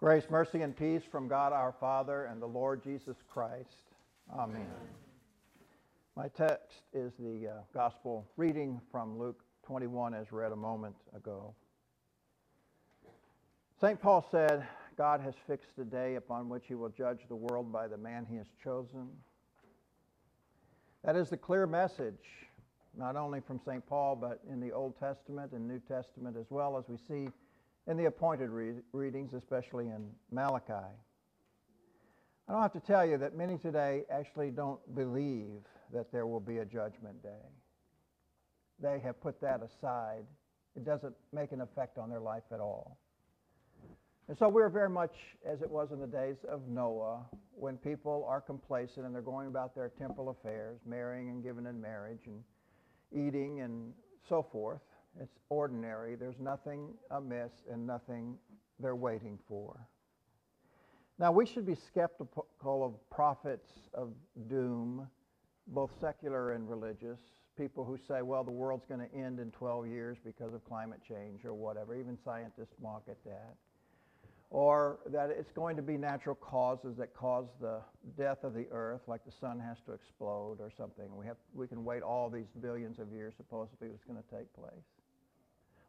Grace, mercy, and peace from God our Father and the Lord Jesus Christ. Amen. My text is the uh, gospel reading from Luke 21 as read a moment ago. St. Paul said, God has fixed a day upon which he will judge the world by the man he has chosen. That is the clear message, not only from St. Paul, but in the Old Testament and New Testament as well as we see in the appointed re- readings, especially in Malachi. I don't have to tell you that many today actually don't believe that there will be a judgment day. They have put that aside. It doesn't make an effect on their life at all. And so we're very much as it was in the days of Noah, when people are complacent and they're going about their temporal affairs, marrying and giving in marriage and eating and so forth. It's ordinary. There's nothing amiss and nothing they're waiting for. Now, we should be skeptical of prophets of doom, both secular and religious. People who say, well, the world's going to end in 12 years because of climate change or whatever. Even scientists mock at that. Or that it's going to be natural causes that cause the death of the earth, like the sun has to explode or something. We, have, we can wait all these billions of years, supposedly, it's going to take place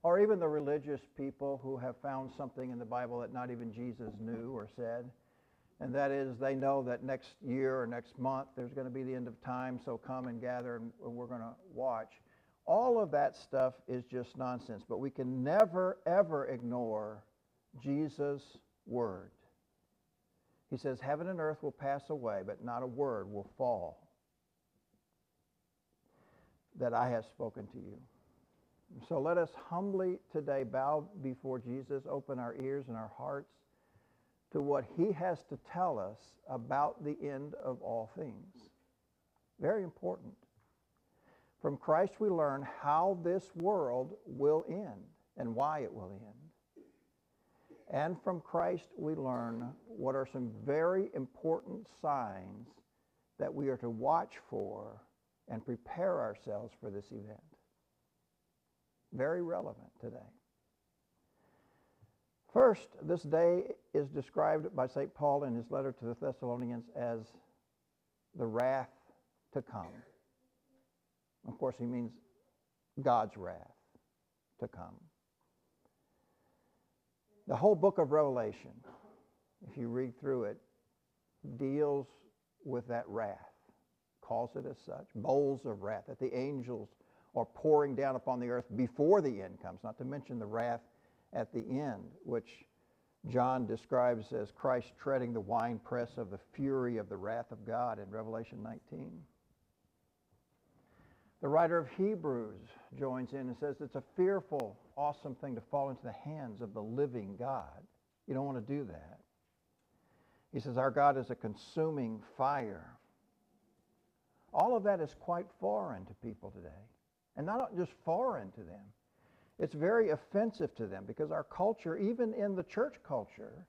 or even the religious people who have found something in the Bible that not even Jesus knew or said. And that is, they know that next year or next month there's going to be the end of time, so come and gather and we're going to watch. All of that stuff is just nonsense, but we can never, ever ignore Jesus' word. He says, Heaven and earth will pass away, but not a word will fall that I have spoken to you. So let us humbly today bow before Jesus, open our ears and our hearts to what he has to tell us about the end of all things. Very important. From Christ we learn how this world will end and why it will end. And from Christ we learn what are some very important signs that we are to watch for and prepare ourselves for this event. Very relevant today. First, this day is described by St. Paul in his letter to the Thessalonians as the wrath to come. Of course, he means God's wrath to come. The whole book of Revelation, if you read through it, deals with that wrath, calls it as such, bowls of wrath that the angels or pouring down upon the earth before the end comes, not to mention the wrath at the end, which John describes as Christ treading the winepress of the fury of the wrath of God in Revelation 19. The writer of Hebrews joins in and says it's a fearful, awesome thing to fall into the hands of the living God. You don't want to do that. He says our God is a consuming fire. All of that is quite foreign to people today and not just foreign to them. It's very offensive to them because our culture, even in the church culture,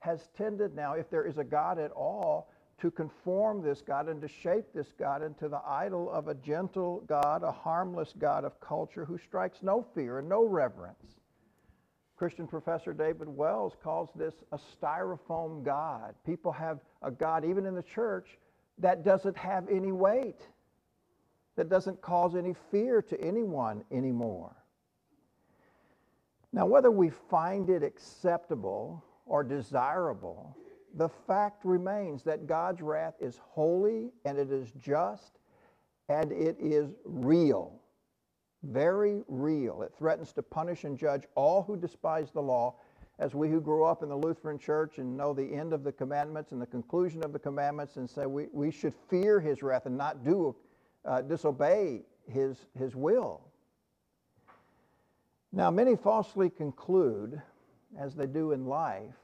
has tended now, if there is a God at all, to conform this God and to shape this God into the idol of a gentle God, a harmless God of culture who strikes no fear and no reverence. Christian professor David Wells calls this a styrofoam God. People have a God, even in the church, that doesn't have any weight that doesn't cause any fear to anyone anymore. Now, whether we find it acceptable or desirable, the fact remains that God's wrath is holy and it is just and it is real. Very real. It threatens to punish and judge all who despise the law. As we who grew up in the Lutheran Church and know the end of the commandments and the conclusion of the commandments and say we, we should fear his wrath and not do uh, disobey his, his will. Now, many falsely conclude, as they do in life,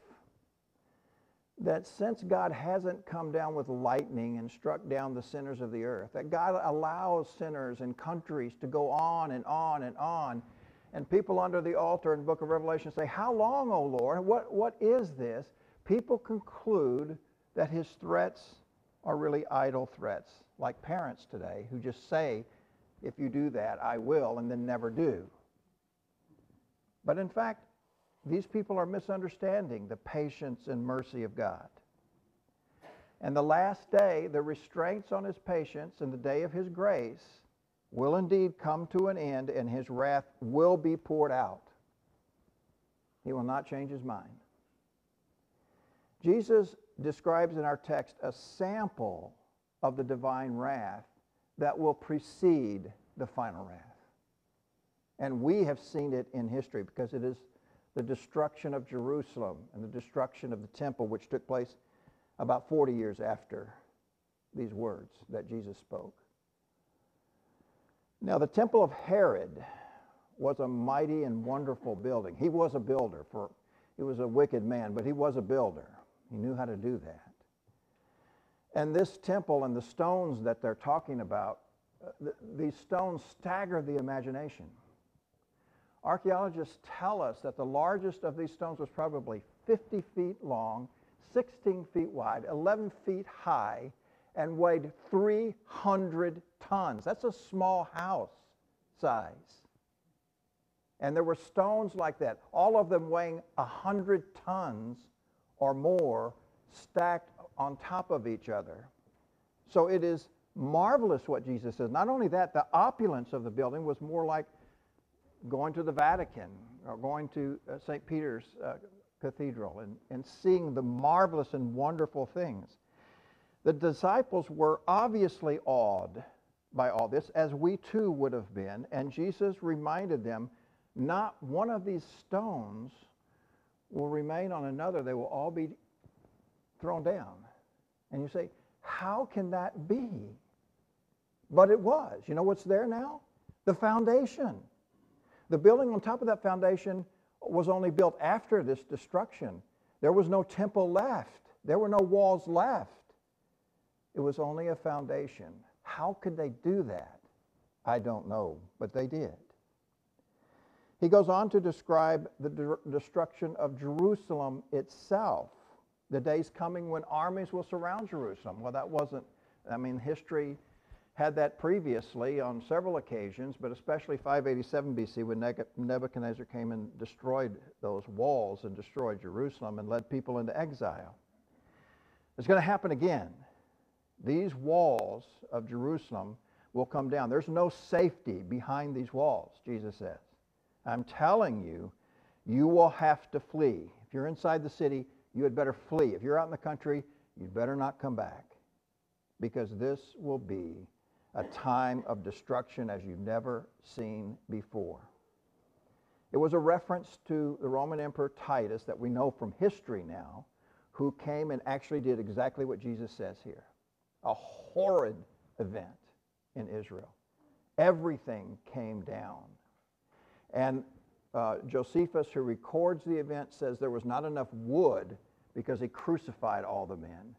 that since God hasn't come down with lightning and struck down the sinners of the earth, that God allows sinners and countries to go on and on and on, and people under the altar in the book of Revelation say, How long, O Lord? What, what is this? People conclude that his threats are really idle threats like parents today who just say, if you do that, I will, and then never do. But in fact, these people are misunderstanding the patience and mercy of God. And the last day, the restraints on his patience and the day of his grace will indeed come to an end and his wrath will be poured out. He will not change his mind. Jesus describes in our text a sample of the divine wrath that will precede the final wrath. And we have seen it in history because it is the destruction of Jerusalem and the destruction of the temple, which took place about 40 years after these words that Jesus spoke. Now, the temple of Herod was a mighty and wonderful building. He was a builder, for he was a wicked man, but he was a builder. He knew how to do that. And this temple and the stones that they're talking about, uh, th- these stones stagger the imagination. Archaeologists tell us that the largest of these stones was probably 50 feet long, 16 feet wide, 11 feet high, and weighed 300 tons. That's a small house size. And there were stones like that, all of them weighing 100 tons or more, stacked on top of each other. So it is marvelous what Jesus says. Not only that, the opulence of the building was more like going to the Vatican or going to uh, St. Peter's uh, Cathedral and, and seeing the marvelous and wonderful things. The disciples were obviously awed by all this, as we too would have been, and Jesus reminded them not one of these stones will remain on another, they will all be thrown down. And you say, how can that be? But it was. You know what's there now? The foundation. The building on top of that foundation was only built after this destruction. There was no temple left. There were no walls left. It was only a foundation. How could they do that? I don't know, but they did. He goes on to describe the de- destruction of Jerusalem itself. The day's coming when armies will surround Jerusalem. Well, that wasn't, I mean, history had that previously on several occasions, but especially 587 BC when Nebuchadnezzar came and destroyed those walls and destroyed Jerusalem and led people into exile. It's going to happen again. These walls of Jerusalem will come down. There's no safety behind these walls, Jesus says. I'm telling you, you will have to flee. If you're inside the city, you had better flee. If you're out in the country, you'd better not come back because this will be a time of destruction as you've never seen before. It was a reference to the Roman Emperor Titus that we know from history now, who came and actually did exactly what Jesus says here. A horrid event in Israel. Everything came down. And uh, Josephus, who records the event, says there was not enough wood because he crucified all the men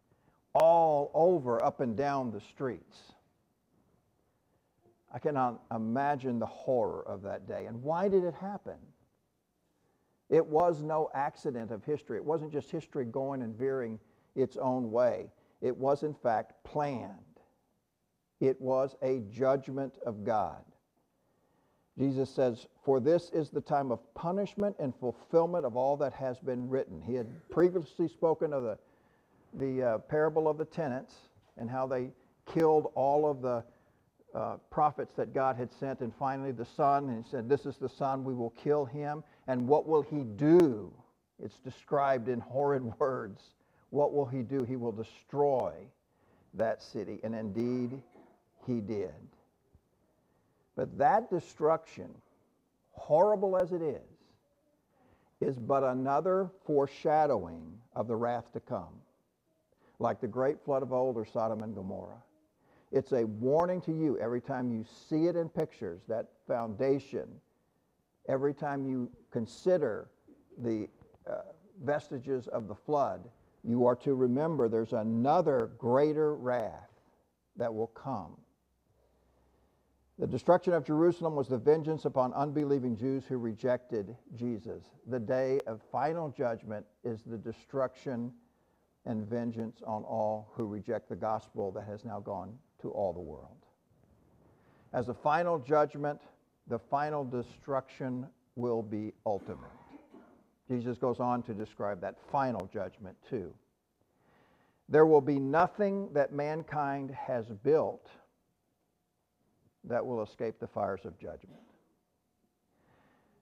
all over, up and down the streets. I cannot imagine the horror of that day. And why did it happen? It was no accident of history. It wasn't just history going and veering its own way. It was, in fact, planned. It was a judgment of God. Jesus says, For this is the time of punishment and fulfillment of all that has been written. He had previously spoken of the, the uh, parable of the tenants and how they killed all of the uh, prophets that God had sent, and finally the Son, and he said, This is the Son, we will kill him. And what will he do? It's described in horrid words. What will he do? He will destroy that city. And indeed, he did. But that destruction, horrible as it is, is but another foreshadowing of the wrath to come, like the great flood of old or Sodom and Gomorrah. It's a warning to you every time you see it in pictures, that foundation, every time you consider the uh, vestiges of the flood, you are to remember there's another greater wrath that will come the destruction of Jerusalem was the vengeance upon unbelieving Jews who rejected Jesus. The day of final judgment is the destruction and vengeance on all who reject the gospel that has now gone to all the world. As a final judgment, the final destruction will be ultimate. Jesus goes on to describe that final judgment too. There will be nothing that mankind has built that will escape the fires of judgment.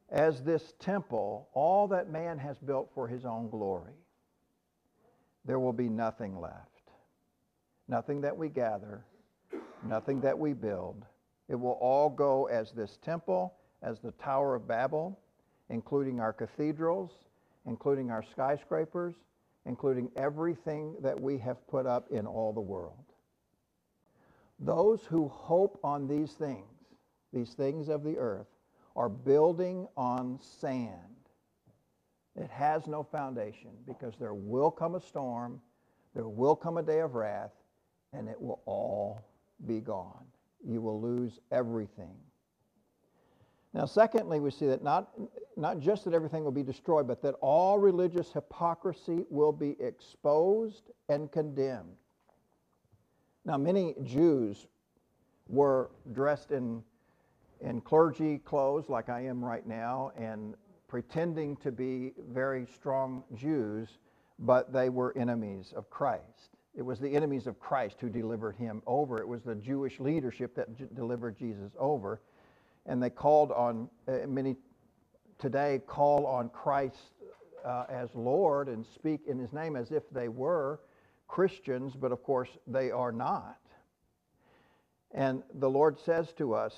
As this temple, all that man has built for his own glory, there will be nothing left. Nothing that we gather, nothing that we build. It will all go as this temple, as the Tower of Babel, including our cathedrals, including our skyscrapers, including everything that we have put up in all the world. Those who hope on these things, these things of the earth, are building on sand. It has no foundation because there will come a storm, there will come a day of wrath, and it will all be gone. You will lose everything. Now, secondly, we see that not, not just that everything will be destroyed, but that all religious hypocrisy will be exposed and condemned. Now, many Jews were dressed in, in clergy clothes like I am right now and pretending to be very strong Jews, but they were enemies of Christ. It was the enemies of Christ who delivered him over. It was the Jewish leadership that j- delivered Jesus over and they called on, uh, many today call on Christ uh, as Lord and speak in his name as if they were Christians, but of course they are not. And the Lord says to us,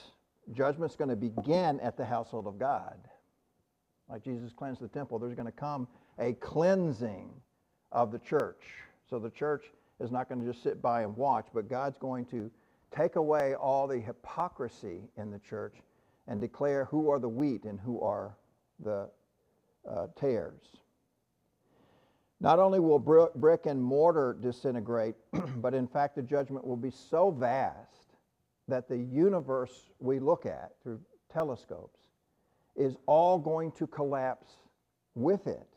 judgment's going to begin at the household of God. Like Jesus cleansed the temple, there's going to come a cleansing of the church. So the church is not going to just sit by and watch, but God's going to take away all the hypocrisy in the church and declare who are the wheat and who are the uh, tares. Not only will brick and mortar disintegrate, but in fact the judgment will be so vast that the universe we look at through telescopes is all going to collapse with it.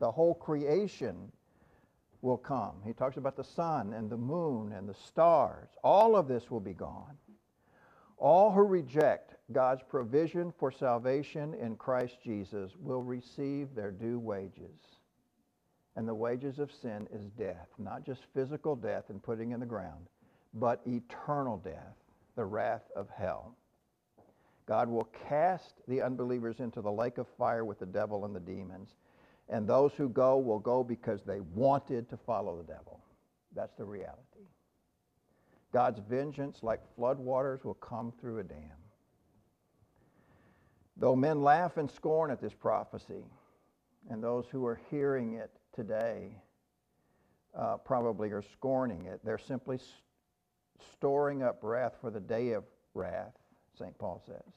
The whole creation will come. He talks about the sun and the moon and the stars. All of this will be gone. All who reject God's provision for salvation in Christ Jesus will receive their due wages. And the wages of sin is death, not just physical death and putting in the ground, but eternal death, the wrath of hell. God will cast the unbelievers into the lake of fire with the devil and the demons. And those who go will go because they wanted to follow the devil. That's the reality. God's vengeance, like floodwaters, will come through a dam. Though men laugh and scorn at this prophecy, and those who are hearing it today uh, probably are scorning it, they're simply st- storing up wrath for the day of wrath, St. Paul says.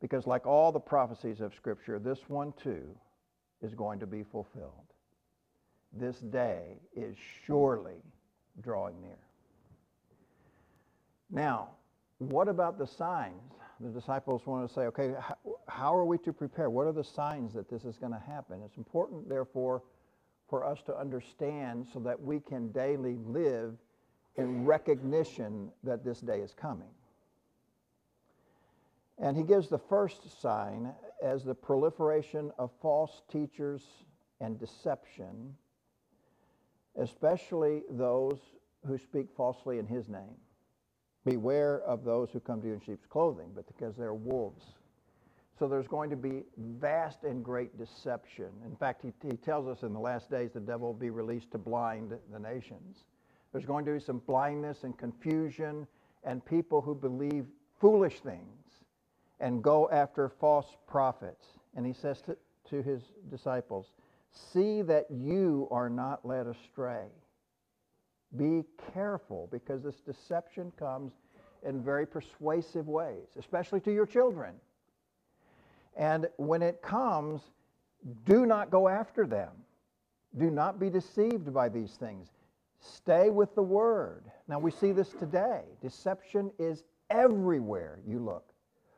Because, like all the prophecies of Scripture, this one too is going to be fulfilled. This day is surely drawing near. Now, what about the signs? The disciples want to say, okay, how, are we to prepare? What are the signs that this is going to happen? It's important, therefore, for us to understand so that we can daily live in recognition that this day is coming. And he gives the first sign as the proliferation of false teachers and deception, especially those who speak falsely in his name. Beware of those who come to you in sheep's clothing, but because they're wolves. So there's going to be vast and great deception. In fact, he, he tells us in the last days the devil will be released to blind the nations. There's going to be some blindness and confusion and people who believe foolish things and go after false prophets. And he says to, to his disciples, see that you are not led astray. Be careful because this deception comes in very persuasive ways, especially to your children. And when it comes, do not go after them. Do not be deceived by these things. Stay with the word. Now we see this today. Deception is everywhere you look.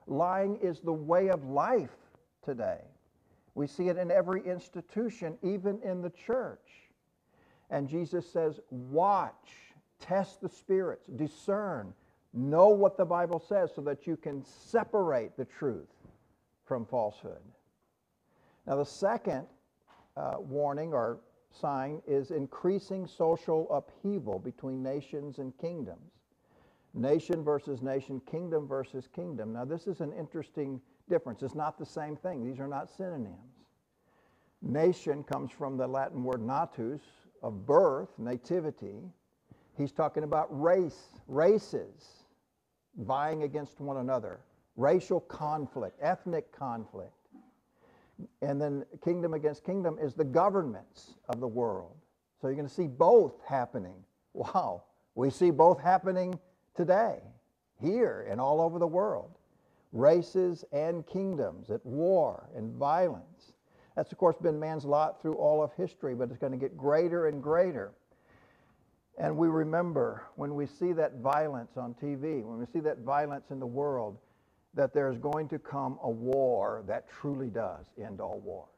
Lying is the way of life today. We see it in every institution, even in the church. And Jesus says, watch, test the spirits, discern, know what the Bible says so that you can separate the truth from falsehood. Now, the second uh, warning or sign is increasing social upheaval between nations and kingdoms. Nation versus nation, kingdom versus kingdom. Now, this is an interesting difference. It's not the same thing, these are not synonyms. Nation comes from the Latin word natus, of birth, nativity. He's talking about race, races vying against one another, racial conflict, ethnic conflict. And then kingdom against kingdom is the governments of the world. So you're going to see both happening. Wow. We see both happening today, here and all over the world. Races and kingdoms at war and violence. That's, of course, been man's lot through all of history, but it's going to get greater and greater. And we remember when we see that violence on TV, when we see that violence in the world, that there's going to come a war that truly does end all wars.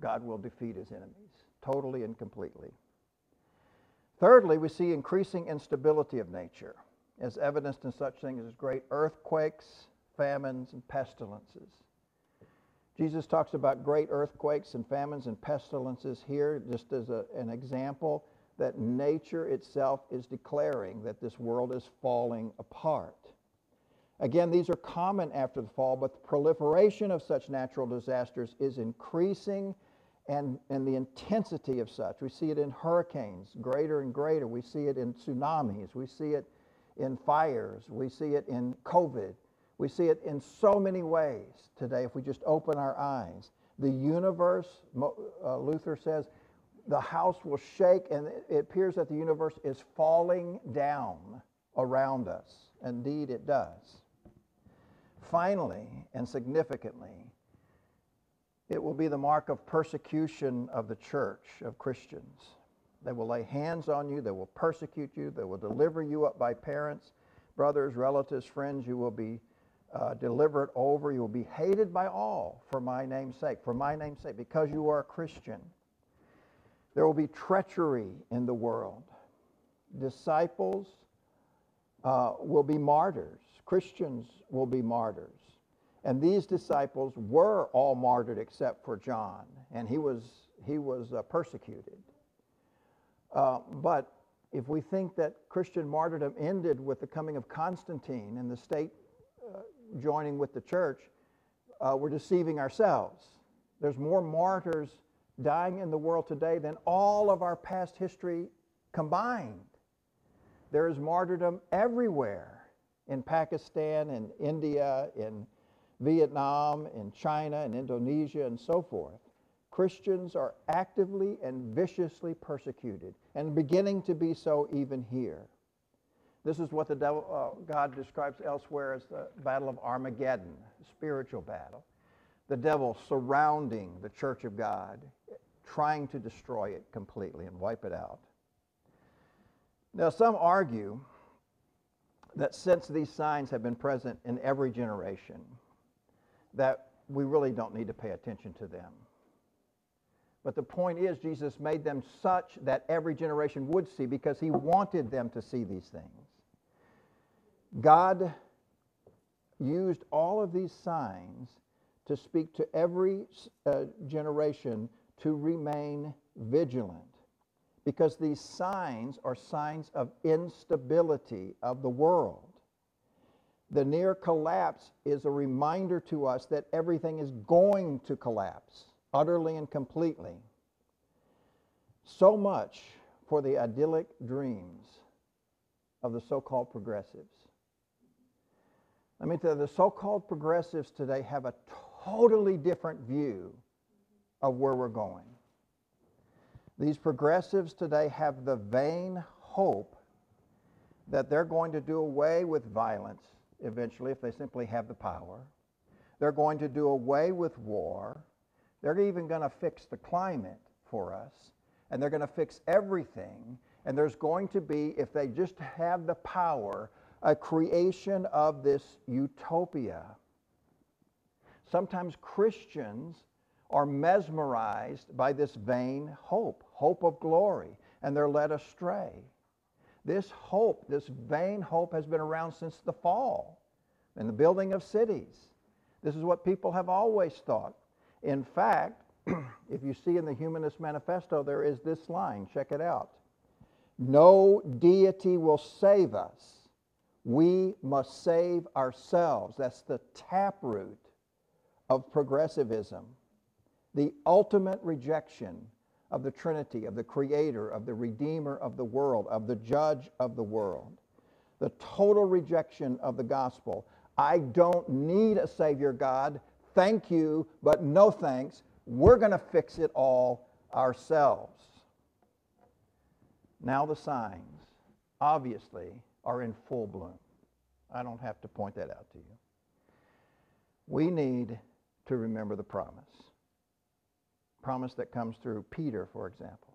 God will defeat his enemies totally and completely. Thirdly, we see increasing instability of nature, as evidenced in such things as great earthquakes, famines, and pestilences. Jesus talks about great earthquakes and famines and pestilences here, just as a, an example that nature itself is declaring that this world is falling apart. Again, these are common after the fall, but the proliferation of such natural disasters is increasing and, and the intensity of such. We see it in hurricanes, greater and greater. We see it in tsunamis. We see it in fires. We see it in COVID. We see it in so many ways today if we just open our eyes. The universe, uh, Luther says, the house will shake and it appears that the universe is falling down around us. Indeed, it does. Finally, and significantly, it will be the mark of persecution of the church, of Christians. They will lay hands on you, they will persecute you, they will deliver you up by parents, brothers, relatives, friends. You will be uh, it over. You will be hated by all for my name's sake, for my name's sake, because you are a Christian. There will be treachery in the world. Disciples uh, will be martyrs. Christians will be martyrs. And these disciples were all martyred except for John, and he was, he was uh, persecuted. Uh, but if we think that Christian martyrdom ended with the coming of Constantine and the state joining with the church, uh, we're deceiving ourselves. There's more martyrs dying in the world today than all of our past history combined. There is martyrdom everywhere in Pakistan, in India, in Vietnam, in China, in Indonesia, and so forth. Christians are actively and viciously persecuted and beginning to be so even here. This is what the devil, uh, God describes elsewhere as the battle of Armageddon, spiritual battle. The devil surrounding the church of God, trying to destroy it completely and wipe it out. Now, some argue that since these signs have been present in every generation, that we really don't need to pay attention to them. But the point is, Jesus made them such that every generation would see because he wanted them to see these things. God used all of these signs to speak to every uh, generation to remain vigilant because these signs are signs of instability of the world. The near collapse is a reminder to us that everything is going to collapse utterly and completely. So much for the idyllic dreams of the so called progressives. I mean, the so called progressives today have a totally different view of where we're going. These progressives today have the vain hope that they're going to do away with violence eventually if they simply have the power. They're going to do away with war. They're even going to fix the climate for us. And they're going to fix everything. And there's going to be, if they just have the power, a creation of this utopia. Sometimes Christians are mesmerized by this vain hope, hope of glory, and they're led astray. This hope, this vain hope, has been around since the fall and the building of cities. This is what people have always thought. In fact, if you see in the Humanist Manifesto, there is this line. Check it out. No deity will save us. We must save ourselves. That's the taproot of progressivism. The ultimate rejection of the Trinity, of the Creator, of the Redeemer of the world, of the Judge of the world. The total rejection of the gospel. I don't need a Savior, God. Thank you, but no thanks. We're going to fix it all ourselves. Now the signs, obviously, are in full bloom. I don't have to point that out to you. We need to remember the promise. Promise that comes through Peter, for example.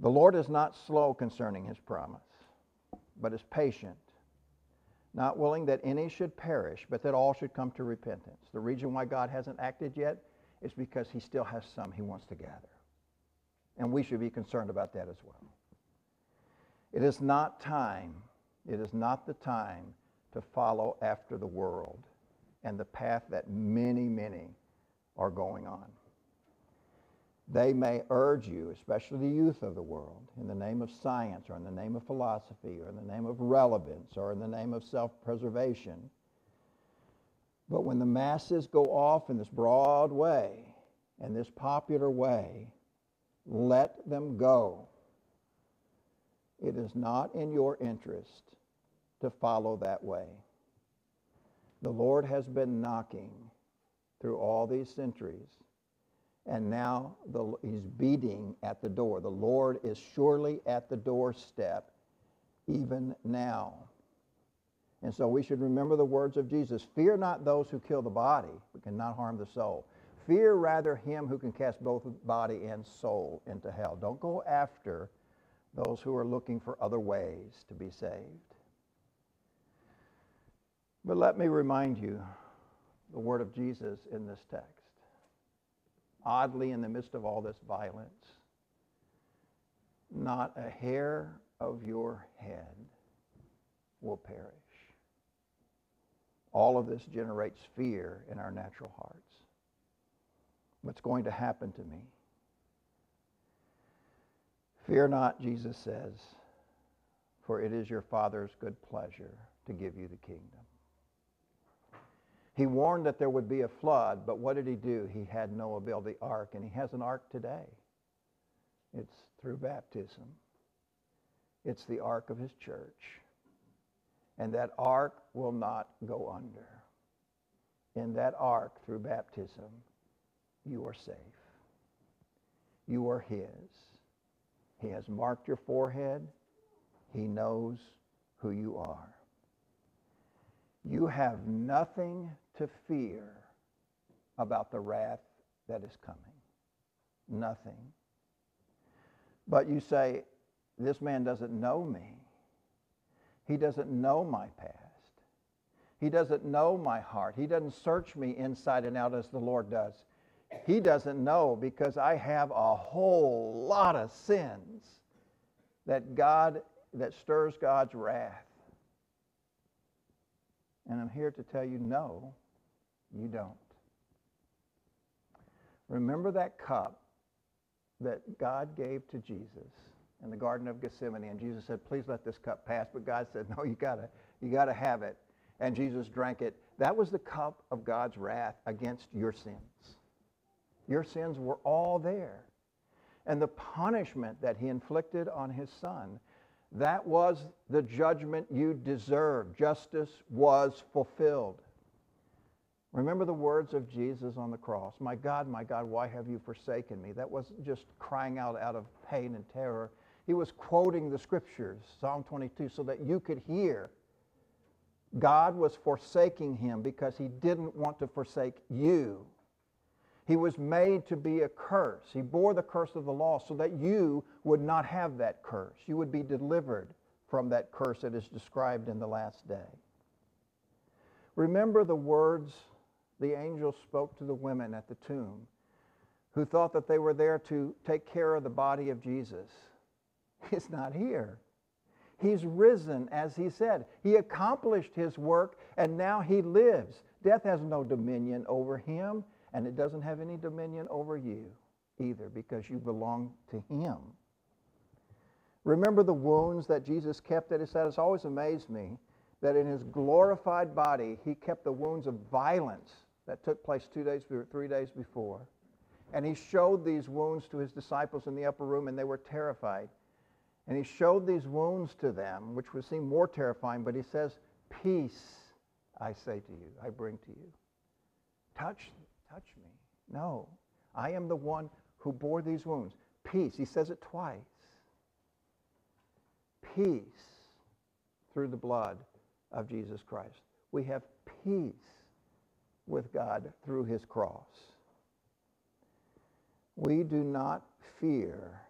The Lord is not slow concerning his promise, but is patient, not willing that any should perish, but that all should come to repentance. The reason why God hasn't acted yet is because he still has some he wants to gather. And we should be concerned about that as well. It is not time, it is not the time to follow after the world and the path that many, many are going on. They may urge you, especially the youth of the world, in the name of science or in the name of philosophy or in the name of relevance or in the name of self-preservation. But when the masses go off in this broad way and this popular way, let them go. It is not in your interest to follow that way. The Lord has been knocking through all these centuries, and now the, he's beating at the door. The Lord is surely at the doorstep even now. And so we should remember the words of Jesus. Fear not those who kill the body, but cannot harm the soul. Fear rather him who can cast both body and soul into hell. Don't go after those who are looking for other ways to be saved. But let me remind you the word of Jesus in this text. Oddly, in the midst of all this violence, not a hair of your head will perish. All of this generates fear in our natural hearts. What's going to happen to me? Fear not, Jesus says, for it is your Father's good pleasure to give you the kingdom. He warned that there would be a flood, but what did he do? He had Noah build the ark, and he has an ark today. It's through baptism. It's the ark of his church. And that ark will not go under. In that ark, through baptism, you are safe. You are his. He has marked your forehead. He knows who you are. You have nothing to fear about the wrath that is coming. Nothing. But you say, this man doesn't know me. He doesn't know my past. He doesn't know my heart. He doesn't search me inside and out as the Lord does. He doesn't know because I have a whole lot of sins that God that stirs God's wrath. And I'm here to tell you no, you don't. Remember that cup that God gave to Jesus in the Garden of Gethsemane, and Jesus said, "Please let this cup pass." But God said, "No, you gotta, you gotta have it." And Jesus drank it. That was the cup of God's wrath against your sins. Your sins were all there. And the punishment that he inflicted on his son, that was the judgment you deserved. Justice was fulfilled. Remember the words of Jesus on the cross. My God, my God, why have you forsaken me? That wasn't just crying out out of pain and terror. He was quoting the scriptures, Psalm 22, so that you could hear. God was forsaking him because he didn't want to forsake you. He was made to be a curse. He bore the curse of the law so that you would not have that curse. You would be delivered from that curse that is described in the last day. Remember the words the angel spoke to the women at the tomb who thought that they were there to take care of the body of Jesus. He's not here. He's risen, as he said. He accomplished his work, and now he lives. Death has no dominion over him And it doesn't have any dominion over you either because you belong to him. Remember the wounds that Jesus kept at his side? It's always amazed me that in his glorified body, he kept the wounds of violence that took place two days, three days before. And he showed these wounds to his disciples in the upper room, and they were terrified. And he showed these wounds to them, which would seem more terrifying, but he says, Peace, I say to you, I bring to you. Touch, touch me. No, I am the one who bore these wounds. Peace, he says it twice. Peace through the blood of Jesus Christ. We have peace with God through his cross. We do not fear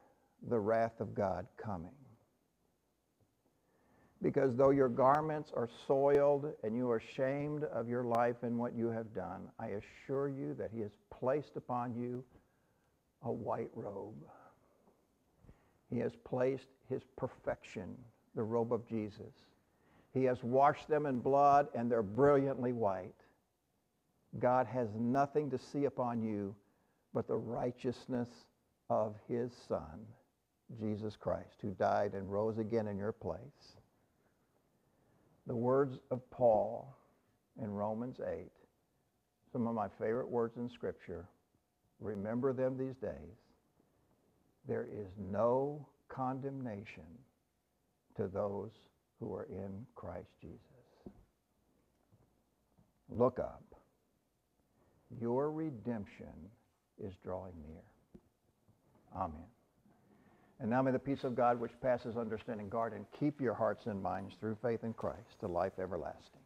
the wrath of God coming. Because though your garments are soiled and you are ashamed of your life and what you have done, I assure you that he has placed upon you a white robe. He has placed his perfection, the robe of Jesus. He has washed them in blood and they're brilliantly white. God has nothing to see upon you but the righteousness of his Son, Jesus Christ, who died and rose again in your place. The words of Paul in Romans 8, some of my favorite words in Scripture, remember them these days. There is no condemnation to those who are in Christ Jesus. Look up. Your redemption is drawing near. Amen. And now may the peace of God, which passes understanding, guard and keep your hearts and minds through faith in Christ to life everlasting.